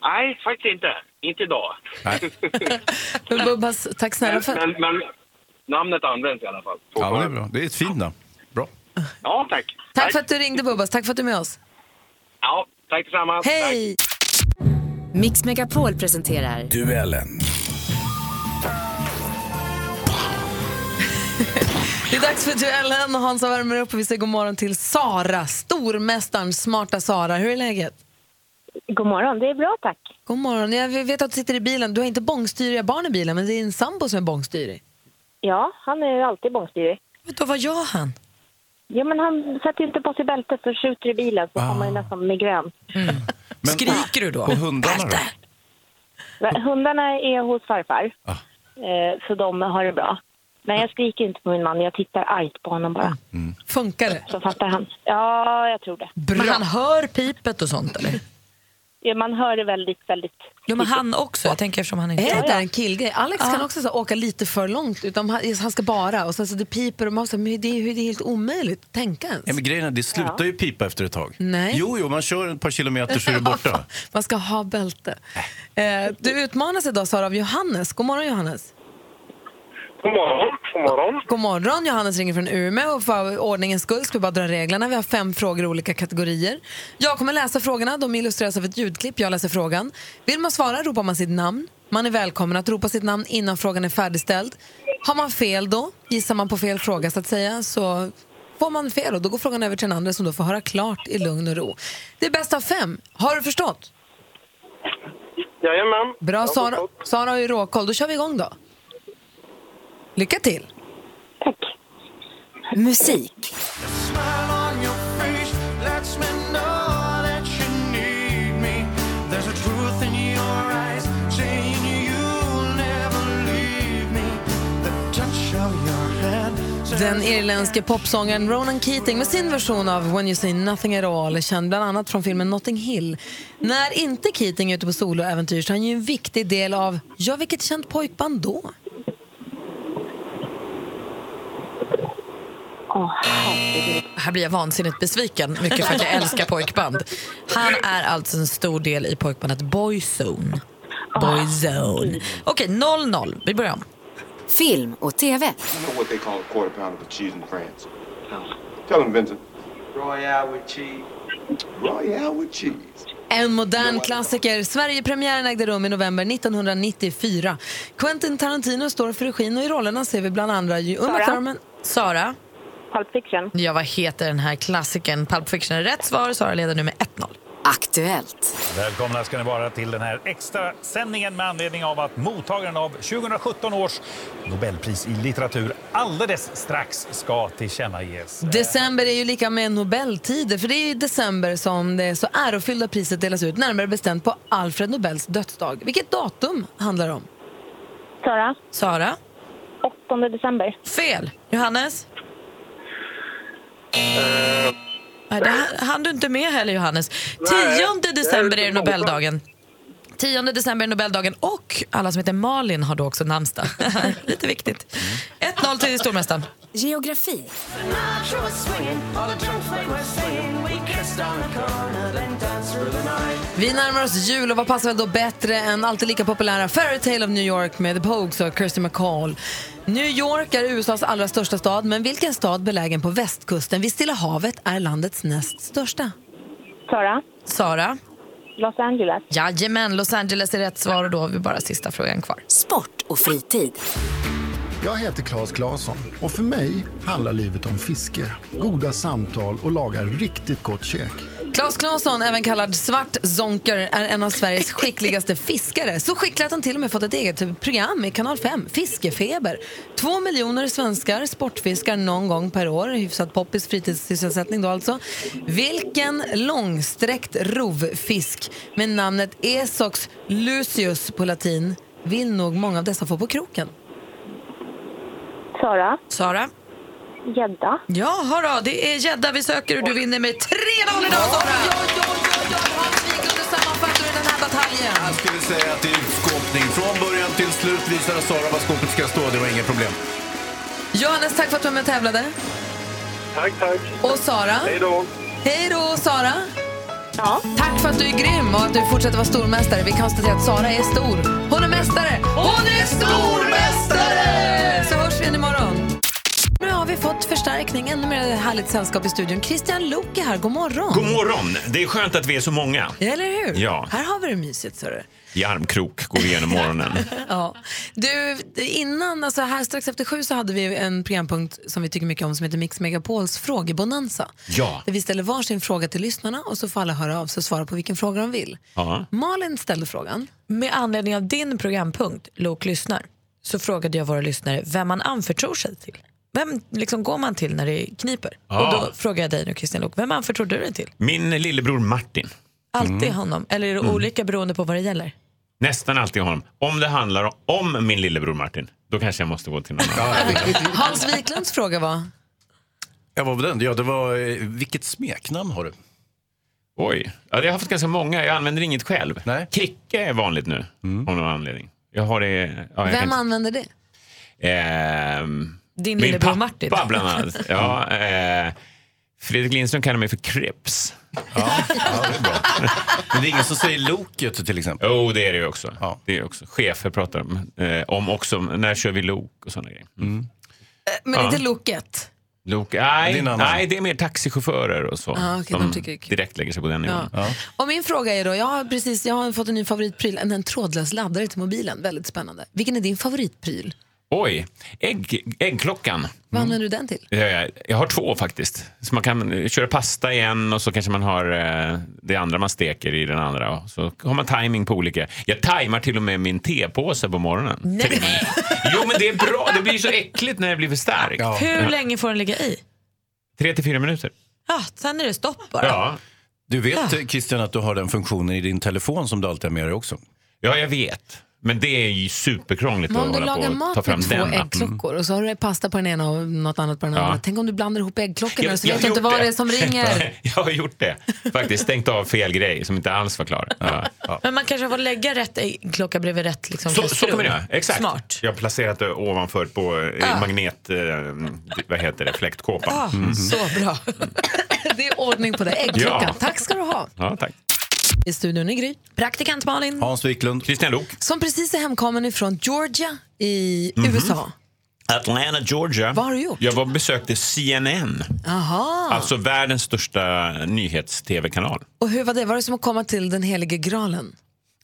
Nej, faktiskt inte. Inte idag. Nej. Men Bubbas, tack snälla för... men, men namnet används i alla fall. Ja, men det är bra. Det är ett fint namn. Bra. Ja, tack. Tack för att du ringde Bubbas, tack för att du är med oss. Ja, tack detsamma. Tack. Mix Megapol presenterar Duellen. Det är dags för duellen och Hansa värmer upp och vi säger god morgon till Sara, stormästaren, smarta Sara. Hur är läget? God morgon, det är bra tack. God morgon. Jag vet att du sitter i bilen. Du har inte bångstyriga barn i bilen, men det är en sambo som är bångstyrig. Ja, han är ju alltid bångstyrig. Då, vad gör han? Ja, men han sätter inte på sig bältet så skjuter i bilen så får man ju nästan migrän. Men, Skriker du då? Och hundarna då? Hundarna är hos farfar, Ah. eh, så de har det bra. Men jag skriker inte på min man, jag tittar argt på honom bara. Funkar det? Så fattar han. Ja, jag tror det. Men han hör pipet och sånt eller? Ja, man hör det väldigt, väldigt... Jo men han också, jag tänker eftersom han inte... Är det inte en killgrej? Alex kan också så, här, åka lite för långt. Utan han, han ska bara och sen så det piper och man så, här, men det, är, det är helt omöjligt att tänka ens. Ja, men grejen är, det slutar ju pipa efter ett tag. Nej. Jo, jo, man kör ett par kilometer så är det borta. Man ska ha bälte. Eh, du utmanas idag Sara av Johannes. God morgon Johannes. God morgon. God morgon. God morgon, Johannes ringer från Umeå och för ordningens skull ska vi bara dra reglerna. Vi har fem frågor i olika kategorier. Jag kommer läsa frågorna, de illustreras av ett ljudklipp. Jag läser frågan. Vill man svara ropar man sitt namn. Man är välkommen att ropa sitt namn innan frågan är färdigställd. Har man fel då, gissar man på fel fråga så att säga, så får man fel och då går frågan över till den andra som då får höra klart i lugn och ro. Det är bäst av fem. Har du förstått? Jajamän. Bra, Sara. Sara har ju råkoll. Då kör vi igång då. Lycka till! Tack. Musik. Den irländske popsångaren Ronan Keating med sin version av When You Say Nothing At All, känd bland annat från filmen Notting Hill. När inte Keating är ute på soloäventyr så är han ju en viktig del av, ja vilket känt pojkband då? Här blir jag vansinnigt besviken, mycket för att jag älskar pojkband. Han är alltså en stor del i pojkbandet Boyzone. Boyzone. Okej, 0-0. Vi börjar om. Film och TV. You know what they call a quarter pounder with cheese in France? Tell him, Vincent. Royale with cheese. Royale with cheese. En modern klassiker. Sverigepremiären ägde rum i november 1994. Quentin Tarantino står för regin och i rollerna ser vi bland andra Uma Sara? Thurman. Sara? Pulp Fiction. Ja, vad heter den här klassikern? Pulp Fiction är rätt svar. Sara leder nu med 1-0. Aktuellt. Välkomna ska ni vara till den här extra sändningen med anledning av att mottagaren av 2017 års Nobelpris i litteratur alldeles strax ska tillkännages. December är ju lika med Nobeltider, för det är i december som det så ärofyllda priset delas ut, närmare bestämt på Alfred Nobels dödsdag. Vilket datum handlar det om? Sara. Sara? 8 december. Fel. Johannes? Nej, det här- hann du inte med heller, Johannes. 10 december är det Nobeldagen. 10 december är Nobeldagen och alla som heter Malin har då också namnsdag. Lite viktigt. 1-0 till stormästaren. Geografi. Vi närmar oss jul och vad passar väl då bättre än alltid lika populära Fairy Tale of New York med The Pogues och Kirsty McCall. New York är USAs allra största stad, men vilken stad belägen på västkusten vid Stilla havet är landets näst största? Sara. Sara? Los Angeles. Jajamän, Los Angeles är rätt svar och då har vi bara sista frågan kvar. Sport och fritid. Jag heter Claes Claesson och för mig handlar livet om fiske, goda samtal och laga riktigt gott käk. Claes Claesson, även kallad Svart Zonker, är en av Sveriges skickligaste fiskare. Så skicklig att han till och med fått ett eget program i Kanal 5, Fiskefeber. Två miljoner svenskar sportfiskar någon gång per år, hyfsat poppis fritidssysselsättning då alltså. Vilken långsträckt rovfisk med namnet Esox lucius på latin vill nog många av dessa få på kroken? Sara. Sara? Gädda. Jaha då, det är gädda vi söker och du vinner med 3-0 idag Sara! Jag skulle säga att det är utskåpning. Från början till slut visade Sara var skåpet ska stå. Det var inget problem. Johannes, tack för att du var med och tävlade. Tack, tack. Och Sara? Hej då. Hej då, Sara. Tack för att du är grym och att du fortsätter vara stormästare. Vi konstaterar att Sara är stor. Hon är mästare. Hon är stormästare! Så hörs vi igen imorgon. Vi fått förstärkning, ännu mer härligt sällskap i studion. Christian Luuk är här. God morgon. God morgon! Det är skönt att vi är så många. Eller hur? Ja. Här har vi det mysigt. Så du. I armkrok går vi igenom morgonen. Ja. Du, innan, alltså här strax efter sju så hade vi en programpunkt som vi tycker mycket om som heter Mix Megapols frågebonanza. Ja. Där vi ställer varsin fråga till lyssnarna och så får alla höra av sig och svara på vilken fråga de vill. Ja. Malin ställde frågan. Med anledning av din programpunkt, Lok lyssnar, så frågade jag våra lyssnare vem man anförtror sig till. Vem liksom går man till när det kniper? Ja. Och då frågar jag dig nu Christian Lok, vem anförtror du dig till? Min lillebror Martin. Alltid Mm. honom? Eller är det Mm. olika beroende på vad det gäller? Nästan alltid honom. Om det handlar om min lillebror Martin, då kanske jag måste gå till någon annan. Hans Wiklunds fråga var? Ja, vad var den? Ja, det var, eh, vilket smeknamn har du? Oj. Ja, jag har haft ganska många. Jag använder inget själv. Nej. Kricke är vanligt nu, Mm. av någon anledning. Jag har det... Ja, jag Vem kan använder det? Ehm, Din min lillebror pappa Martin. bland annat. Ja, eh, Fredrik Lindström kallar mig för Krips. Men det är ingen som säger loket till exempel? Jo, det är det ju också. Det är också. Chefer pratar om, eh, om också, när kör vi lok och sådana grejer. Men Ja. inte loket? Lok, Det är nej, annan. nej, det är mer taxichaufförer och så. Ah, okej, de tycker det är direkt lägger sig på den nivån. Ja. Och min fråga är då, jag har precis jag har fått en ny favoritpryl, en, en trådlös laddare till mobilen. Väldigt spännande. Vilken är din favoritpryl? Oj, ägg, äggklockan. Vad använder du den till? Jag, jag har två faktiskt. Så man kan köra pasta i en och så kanske man har eh, det andra man steker i den andra. Och Så har man timing på olika. Jag tajmar till och med min tepåse på morgonen. Nej. Jo men det är bra, det blir så äckligt när det blir för starkt. Hur länge får den ligga i? Tre till fyra minuter. Ja, sen är det stopp bara. Ja. Du vet eh, Christian att du har den funktionen i din telefon som du alltid har med dig också? Ja, jag vet. Men det är ju superkrångligt Men att om du hålla på lagar och ta mat fram med två den. Äggklockor och så har du pasta på den ena och något annat på den Ja. andra. Tänk om du blandar ihop äggklockorna Jag- så jag vet har du inte gjort vad det är som ringer. Jag har gjort det. Faktiskt stängt av fel grej som inte alls var klar. Ja. Ja. Men man kanske får lägga rätt äggklocka bredvid rätt liksom, Så, så kastrull. kommer jag göra. Exakt. Smart. Jag har placerat det ovanför på eh, magnet... Eh, vad heter det? Fläktkåpan. Ah, Mm. Så bra. det är ordning på det. Äggklockan. Ja. Tack ska du ha. Ja, tack. I studion är Gry. Praktikant Malin. Hans Wiklund. Christian Lok. Som precis är hemkommen ifrån Georgia i Mhm. USA. Atlanta, Georgia. Vad har du gjort? Jag var besökte CNN. Aha. Alltså världens största nyhets-tv-kanal. Och hur var det? Var det som att komma till den helige graalen?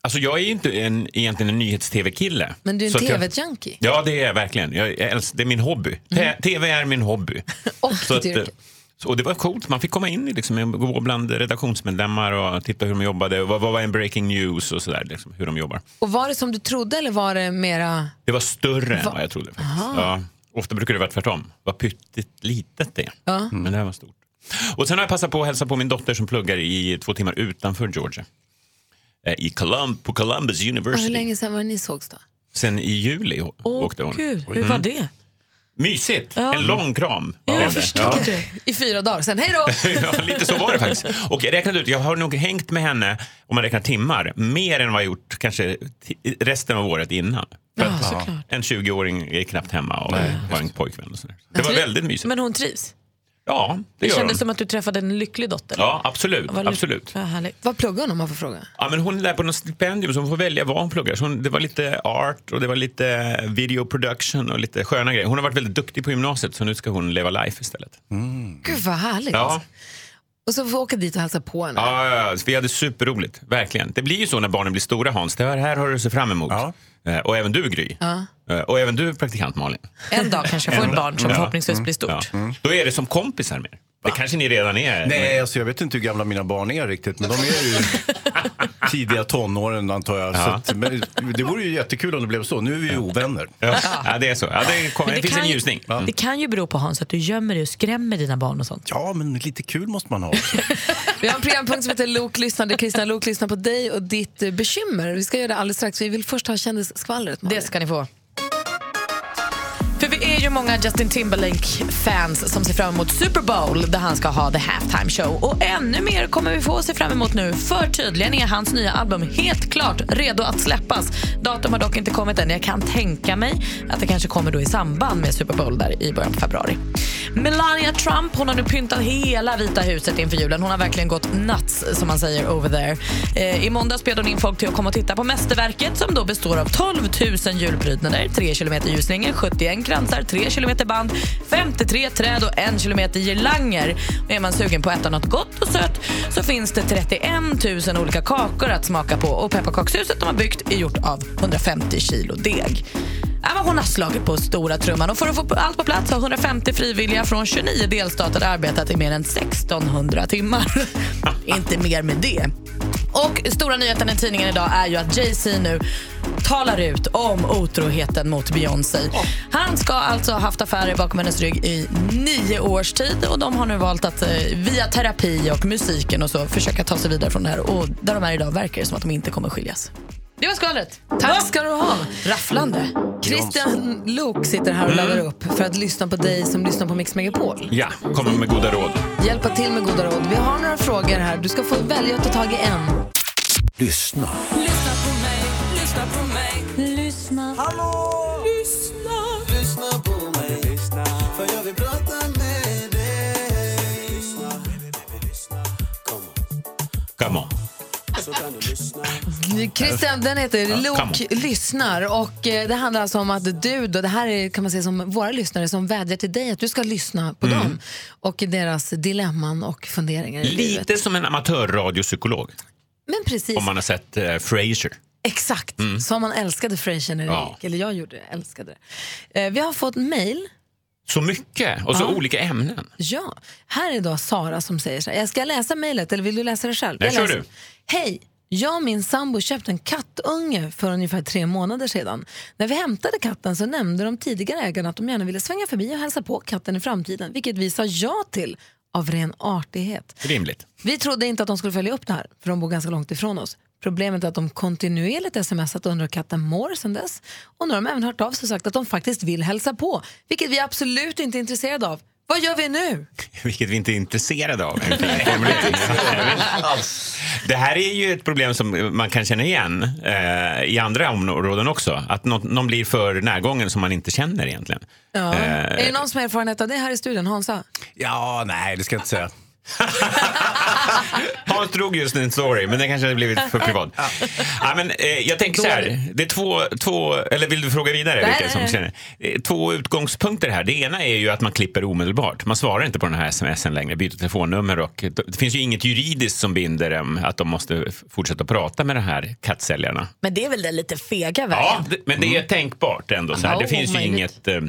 Alltså jag är ju inte en, egentligen en nyhets-tv-kille. Men du är en tv-junkie. Ja, det är jag verkligen. Jag, jag älskar, det är min hobby. Te- TV är min hobby. Och så ditt yrke. Så, och det var coolt. Man fick komma in i liksom, gå bland redaktionsmedlemmar och titta hur de jobbade. Vad, vad var en breaking news och sådär. Liksom, hur de jobbar. Och var det som du trodde eller var det mera... Det var större än Va- vad jag trodde. Faktiskt. Ja, ofta brukar det vara tvärtom. Vad pyttigt litet det är. Ja. Men det här var stort. Och sen har jag passat på att hälsa på min dotter som pluggar i två timmar utanför Georgia. Eh, I Colum- på Columbus Och hur University. länge sedan var det ni sågs då? Sen i juli åkte hon. gud, hur Mm. var det? Mysigt! Ja. En lång kram. Ja, jag förstår Ja. det. I fyra dagar, sen hej då! ja, lite så var det faktiskt. Och jag räknade ut, jag har nog hängt med henne, om man räknar timmar, mer än vad jag gjort kanske resten av året innan. Ja, en 20-åring är knappt hemma och har en pojkvän. Och sådär. Det var väldigt mysigt. Men hon trivs? Ja, det Det kändes hon. som att du träffade en lycklig dotter. Ja, absolut. Vad ly- absolut. Ja, härligt. Vad pluggar hon om man får fråga? Ja, men hon är där på något stipendium så hon får välja vad hon pluggar. Så hon, det var lite art och det var lite video production och lite sköna grejer. Hon har varit väldigt duktig på gymnasiet så nu ska hon leva life istället. Gud vad härligt. Ja. Och så får vi åka dit och hälsa på henne. Ja, ja, ja, vi hade superroligt. Verkligen. Det blir ju så när barnen blir stora, Hans. Det här, här har du att se fram emot. Eh, Och även du, Gry. Ja. Eh, Och även du, praktikant Malin. En dag kanske jag får En ett barn som Ja. förhoppningsvis blir stort. Ja. Då är det som kompisar med. Det kanske ni redan är. Nej, alltså jag vet inte hur gamla mina barn är riktigt, men de är ju tidiga tonåren antar jag. Så Ja. att, men det vore ju jättekul om det blev så. Nu är vi ju ovänner. Ja, ja det är så. Ja, det, kom, det, det finns kan en ju- ljusning. Det kan ju bero på Hans att du gömmer dig och skrämmer dina barn och sånt. Ja, men lite kul måste man ha. Vi har en programpunkt som heter Lok lyssnar, där Christian Lok lyssnar på dig och ditt bekymmer. Vi ska göra det alldeles strax. Vi vill först ha kändisskvallret. Det ska ni få. Ju många Justin Timberlake-fans som ser fram emot Super Bowl där han ska ha the halftime show. Och ännu mer kommer vi få se fram emot nu för tydligen är hans nya album helt klart redo att släppas. Datum har dock inte kommit än. Jag kan tänka mig att det kanske kommer då i samband med Super Bowl där i början på februari. Melania Trump hon har nu pyntat hela Vita huset inför julen. Hon har verkligen gått nuts som man säger over there. Eh, I måndags bjöd hon in folk till att komma och titta på mästerverket som då består av 12 000 julprydnader, 3 kilometer ljusslingor, 71 kransar, 3 kilometer band, 53 träd och 1 kilometer girlanger. Och är man sugen på att äta något gott och sött så finns det 31 000 olika kakor att smaka på och pepparkakshuset de har byggt är gjort av 150 kilo deg. Äh, Även hon har slagit på stora trumman och för att få allt på plats har 150 frivilliga från 29 delstater arbetat i mer än 1600 timmar. Inte mer med det. Och stora nyheten i tidningen idag är ju att Jay-Z nu talar ut om otroheten mot Beyoncé. Han ska alltså ha haft affärer bakom hennes rygg i nio års tid och de har nu valt att eh, via terapi och musiken och så försöka ta sig vidare från det här och där de är idag verkar det som att de inte kommer skiljas. Det var skvallret. Tack ska du ha. Rafflande. Christian Lok sitter här och Mm. laddar upp för att lyssna på dig som lyssnar på Mix Megapol. Ja, kommer med goda råd. Hjälpa till med goda råd. Vi har några frågor här. Du ska få välja att ta tag i en. Lyssna. Lyssna. Hallå! Lyssna. Lyssna på mig. Lyssna. För jag vill prata med dig. Lyssna. Come on. Du lyssna. Christian, den heter come Lok lyssnar och eh, det handlar alltså om att du, då, det här är kan man säga som våra lyssnare som vädjar till dig att du ska lyssna på Mm. dem och deras dilemman och funderingar i livet. Lite som en amatörradiopsykolog. Men precis, Om man har sett eh, Frasier. Exakt Mm. som man älskade Frasier när det Ja. gick, eller jag gjorde det, älskade det. Eh, vi har fått mail Så mycket och så Ja. olika ämnen. Ja, här är då Sara som säger så här. Jag ska läsa mejlet eller vill du läsa det själv? Nej, jag kör du. Hej! Jag och min sambo köpte en kattunge för ungefär tre månader sedan. När vi hämtade katten så nämnde de tidigare ägarna att de gärna ville svänga förbi och hälsa på katten i framtiden, vilket vi sa ja till av ren artighet. Rimligt. Vi trodde inte att de skulle följa upp det här, för de bor ganska långt ifrån oss. Problemet är att de kontinuerligt smsat och undrar hur katten mår sen dess. Och nu har de även hört av sig och sagt att de faktiskt vill hälsa på, vilket vi absolut inte är intresserade av. Vad gör vi nu? Vilket vi inte är intresserade av. Det här är ju ett problem som man kan känna igen eh, i andra områden också. Att någon, någon blir för närgången som man inte känner egentligen. Ja. Eh, Är det någon som har erfarenhet av det här i studion? Hansa? Ja, nej, det ska jag inte säga. Hans drog just en story, men den kanske hade blivit för privat. Ja, men, eh, jag tänker så här, det är två, två, eller vill du fråga vidare? Nej, vilka som nej, känner? Eh, Två utgångspunkter här. Det ena är ju att man klipper omedelbart. Man svarar inte på den här smsen längre, byter telefonnummer och det finns ju inget juridiskt som binder dem att de måste fortsätta prata med de här kattsäljarna. Men det är väl den lite fega vägen? Ja, det, men det är tänkbart ändå. Så här. Ja, Det finns ju inget... eh,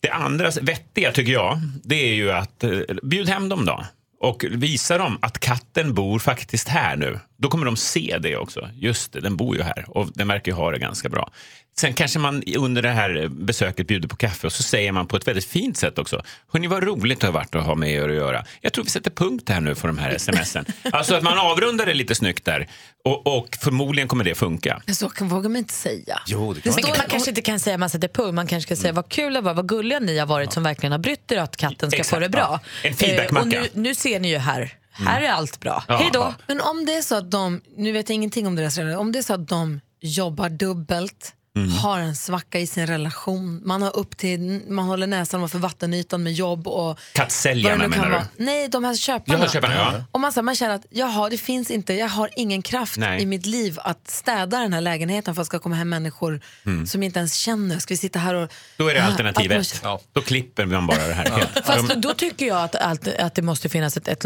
Det andra vettiga tycker jag, det är ju att eh, bjud hem dem då. Och visa dem att katten bor faktiskt här nu. Då kommer de se det också. Just det, den bor ju här och den verkar ju ha det ganska bra. Sen kanske man under det här besöket bjuder på kaffe och så säger man på ett väldigt fint sätt också. Hörni, vad roligt det har varit att ha med er att göra. Jag tror vi sätter punkt här nu för de här smsen. Alltså att man avrundar det lite snyggt där. Och, och förmodligen kommer det funka. Men så kan vågar man inte säga. Jo, det Men man kanske inte kan säga att man sätter punkt, man kanske ska säga vad kul det var, vad gulliga ni har varit som verkligen har brytt er att katten ska få Exakt, det bra. ja. En feedbackmacka. Eh, och nu, nu ser ni ju här, här är allt bra. Ja. Hej då. Men om det är så att de, nu vet jag ingenting om deras relation, om det är så att de jobbar dubbelt, Mm. har en svacka i sin relation, man har upp till, man håller näsan ovanför vattenytan med jobb och Kattsäljarna menar vara. du? Nej, de här köparna. Jaha, köparna, ja. Och man, så här, man känner att jaha, det finns inte, jag har ingen kraft Nej. i mitt liv att städa den här lägenheten för att det ska komma hem människor Mm. som jag inte ens känner. Ska vi sitta här och... Då är det Ah, alternativ ett. Då klipper man bara det här. Fast då tycker jag att, allt, att det måste finnas ett, ett,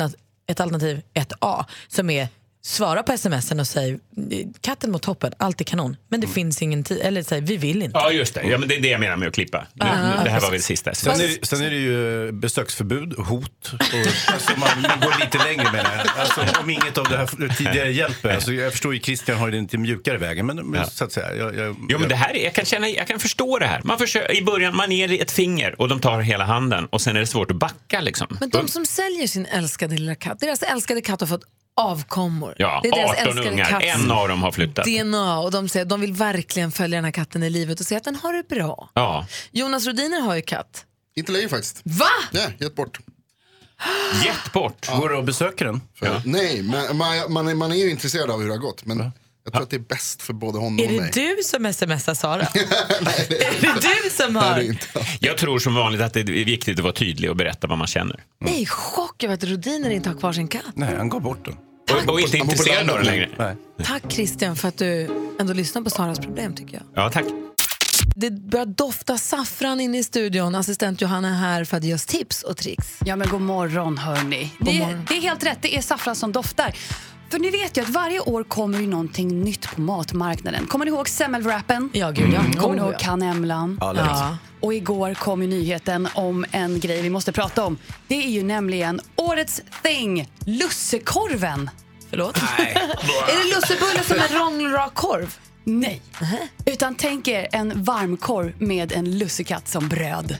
ett alternativ 1A som är svara på smsen och säg katten mår toppen, allt är kanon. Men det finns ingen tid, eller säg vi vill inte. Ja, just det. Ja, men det är det jag menar med att klippa. Nu, Ah, det här var väl sista. Sen är, sen är det ju eh, besöksförbud, hot. Och, alltså man, man går lite längre med det. Alltså, om inget av det här tidigare hjälper. Alltså, jag förstår ju Christian har ju den lite mjukare vägen. Men, men Ja. så att säga, jag, jag, Jo, men det här är, jag, kan känna, jag kan förstå det här. Man försöker, I början man ger ett finger och de tar hela handen och sen är det svårt att backa. Liksom. Men de som säljer sin älskade lilla katt, deras älskade katt har fått avkommor. Ja, det är deras 18 älskade ungar. katts En av dem har flyttat. DNA och de säger de vill verkligen följa den här katten i livet och se att den har det bra. Ja. Jonas Rodiner har ju katt. Inte längre faktiskt. Va? Nej, gett bort. Gett bort? Går du och besöker den? För, Nej, men man, man, är, man är ju intresserad av hur det har gått. Men jag tror att det är bäst för både honom Är och det mig. du som smsar Sara? är det du som Nej, det är har... inte. Jag tror som vanligt att det är viktigt att vara tydlig och berätta vad man känner. Nej, chock över att Rodiner inte har kvar sin katt. Nej, han gav bort den. Och, och inte Han bor på intresserad av det landet längre. Tack Christian för att du ändå lyssnar på Saras problem tycker jag. Ja, tack. Det börjar dofta saffran inne i studion. Assistent Johanna är här för att ge oss tips och tricks. Ja, men god morgon, hörni. God Det, morgon. det är helt rätt, det är saffran som doftar. För ni vet ju att varje år kommer ju någonting nytt på matmarknaden. Kommer ni ihåg semmelwrappen? Ja, gud ja. Kommer ni Oh, ihåg ja. kanämlan? Ja. Ja. Och igår kom ju nyheten om en grej vi måste prata om. Det är ju nämligen årets thing, lussekorven. Förlåt? Är det lussebulle som är rångrak korv? Nej. Utan tänk er en varmkorv med en lussekatt som bröd.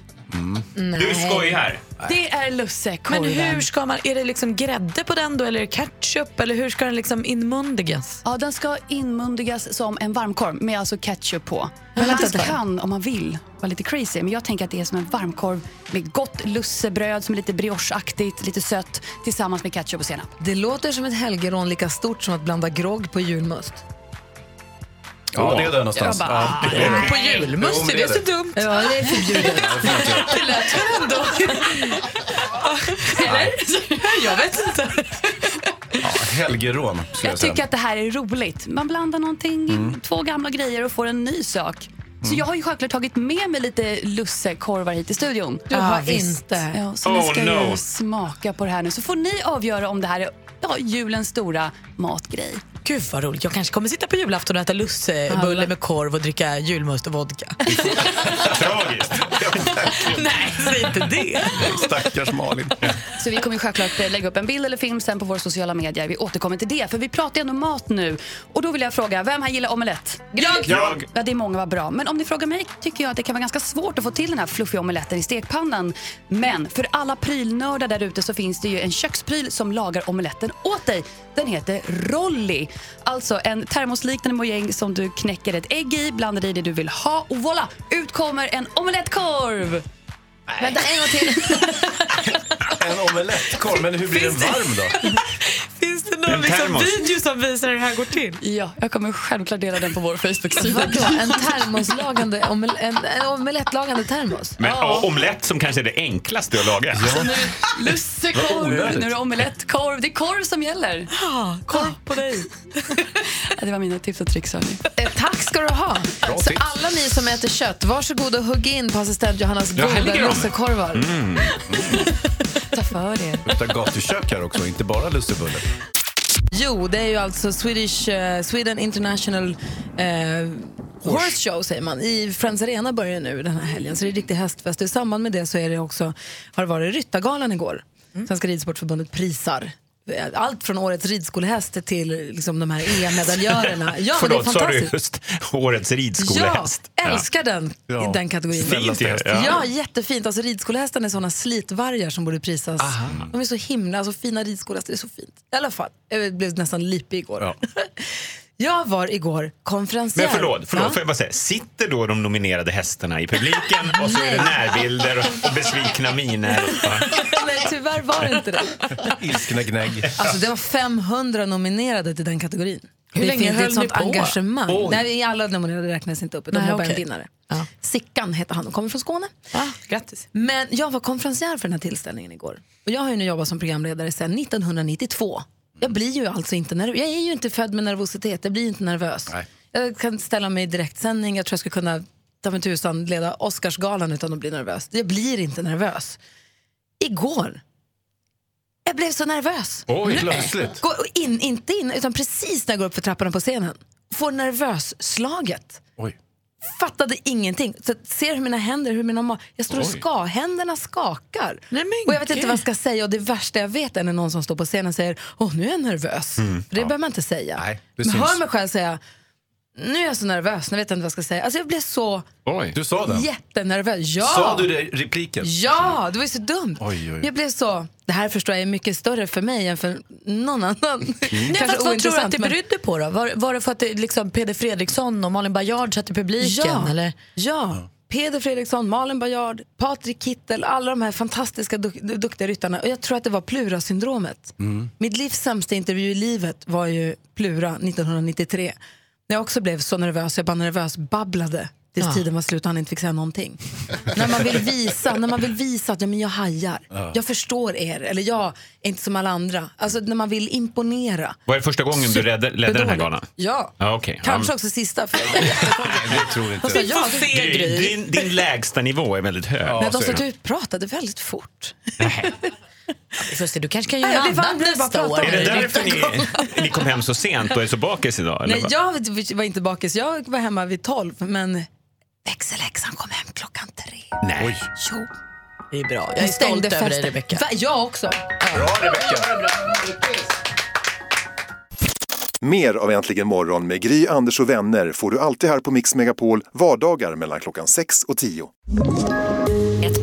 Du skojar. Det är Men lussekorven. hur ska man, är det liksom grädde på den då eller är det ketchup eller hur ska den liksom inmundigas? Ja, den ska inmundigas som en varmkorv med alltså ketchup på. Men Man kan, om man vill, vara lite crazy. Men jag tänker att det är som en varmkorv med gott lussebröd som är lite briocheaktigt, lite sött tillsammans med ketchup och senap. Det låter som ett helgerån lika stort som att blanda grogg på julmust. Ja, det är där någonstans. Jag bara, Ja, det är det. På julmust, det är det så det. dumt? Ja, det är förbjudet. Det lät väl ändå... Eller? Jag vet inte. Ja, helgerån, jag Jag tycker att det här är roligt. Man blandar någonting, Mm. två gamla grejer och får en ny sak. Så jag har ju självklart tagit med mig lite lussekorvar hit till studion. Du har inte. Ja, så ni Oh, ska no. ju smaka på det här nu. Så får ni avgöra om det här är ja, julens stora matgrej. Gud vad roligt. Jag kanske kommer sitta på julafton och äta lussebulle med korv och dricka julmust och vodka. Tragiskt. Nej, säg inte det. Stackars Malin. Så vi kommer ju självklart lägga upp en bild eller film sen på våra sociala medier. Vi återkommer till det, för vi pratar ju ändå mat nu. Och då vill jag fråga, vem här gillar omelett? Jag! Jag. Ja, det är många, vad bra. Men om ni frågar mig tycker jag att det kan vara ganska svårt att få till den här fluffiga omeletten i stekpannan. Men för alla prylnördar där ute så finns det ju en kökspryl som lagar omeletten åt dig. Den heter Rolli Alltså en termosliknande mojäng som du knäcker ett ägg i, blandar i det du vill ha och voilà! Ut kommer en omelettkorv! Vänta, en gång till. En omelettkorv, men hur blir den varm då? Det någon liksom video som visar hur det här går till? Ja, jag kommer självklart dela den på vår Facebook-sida. En termoslagande, omel, en, en omelettslagande termos? Men ja. omelett som kanske är det enklaste att laga. Nu lussekorv, nu är det omelettkorv. Det är korv som gäller. Ja, korv på dig. det var mina tips och tricks. hörni. Eh, tack ska du ha. Så alla ni som äter kött, varsågod och hugg in på assistent Johannas Ja, goda lussekorvar. Mm. Ta för er. Luktar gatukök här också, inte bara lussebullar. Jo, det är ju alltså Swedish, eh, Sweden International eh, Horse Show säger man. I Friends Arena börjar nu den här helgen, så det är riktig hästfest. Och I samband med det så är det också, har det varit Ryttargalan igår. Svenska Ridsportförbundet prisar allt från årets ridskolehäst till liksom, de här EM-medaljörerna. Ja, men det är Förlåt, sa du fantastiskt. just årets ridskolehäst? Ja, älskar den Ja. den kategorin. Fint ja. ja. jättefint. Alltså, ridskolehästar är såna slitvargar som borde prisas. De är så himla, alltså, fina ridskolehästar, det är så fint. I alla fall, jag blev nästan lipig igår. jag var igår konferencier. Men förlåt, förlåt Ja. får jag bara säga. Sitter då de nominerade hästarna i publiken och så är det närbilder och, besvikna miner? Ja. Nej, tyvärr var det inte det. Ilskna gnägg. Alltså, det var 500 nominerade till den kategorin. Hur det länge finns höll ett sånt ni på? engagemang. Oj. Nej, alla nominerade räknas inte upp, de har bara en vinnare. Sickan heter han och kommer från Skåne. grattis. Men jag var konferencier för den här tillställningen igår. Och jag har ju nu jobbat som programledare sedan 1992. Jag blir ju alltså inte nervös. Jag är ju inte född med nervositet, jag blir inte nervös. Jag kan ställa mig i direktsändning, jag tror jag skulle kunna ta mig tusan leda Oscarsgalan utan att bli nervös. Jag blir inte nervös. Igår, jag blev så nervös. Oj, Nej. plötsligt. In, inte in, utan precis när jag går upp för trapporna på scenen. Får nervös-slaget. Oj. Fattade ingenting. Så ser hur mina händer, hur mina Jag står och ska, händerna skakar. och jag vet inte vad jag ska säga och det värsta jag vet är när någon som står på scenen säger Åh, nu är jag nervös. Mm, det ja. behöver man inte säga. Nej, Men syns. hör mig själv säga nu är jag så nervös, nu vet jag inte vad jag ska säga. Alltså jag blev så Oj. Du sa det? jättenervös. Ja! Sa du det i repliken? Ja, det var ju så dumt. Oj, oj. Jag blev så, det här förstår jag är mycket större för mig än för någon annan. Nej, Kanske fast vad tror du att det men- berodde på då? Var, var det för att det, liksom, Peder Fredriksson och Malin Baryard satt i publiken? Ja, Eller? ja. Peder Fredriksson, Malin Baryard, Patrik Kittel, alla de här fantastiska duk duktiga ryttarna. Och jag tror att det var Plura-syndromet. Mitt livs sämsta intervju i livet var ju Plura 1993. När jag också blev så nervös, jag bara nervös babblade tills Ja. tiden var slut och han inte fick säga någonting. när, man vill visa, när man vill visa att ja, men jag hajar, Ja. jag förstår er, eller jag är inte som alla andra. Alltså när man vill imponera. Var det första gången du ledde, ledde den här galan? Ja, Ja, okej. kanske Ja, också sista. För det tror inte Alltså, ja, det- din, din, lägsta nivå är väldigt hög. Men de som ut pratade väldigt fort. Just det, du kanske kan Nej, göra blir annat nästa år. Är det därför ni, ni kom hem så sent och är så bakis idag? Eller Nej, jag var inte bakis. Jag var hemma vid tolv, men växelhäxan kom hem klockan tre. Nej. Jo. Det är bra. Jag är stolt över dig, festen. Va? Jag också. Bra, Rebecca. Mer av Äntligen morgon med Gry, Anders och vänner får du alltid här på Mix Megapol vardagar mellan klockan 6 och 10.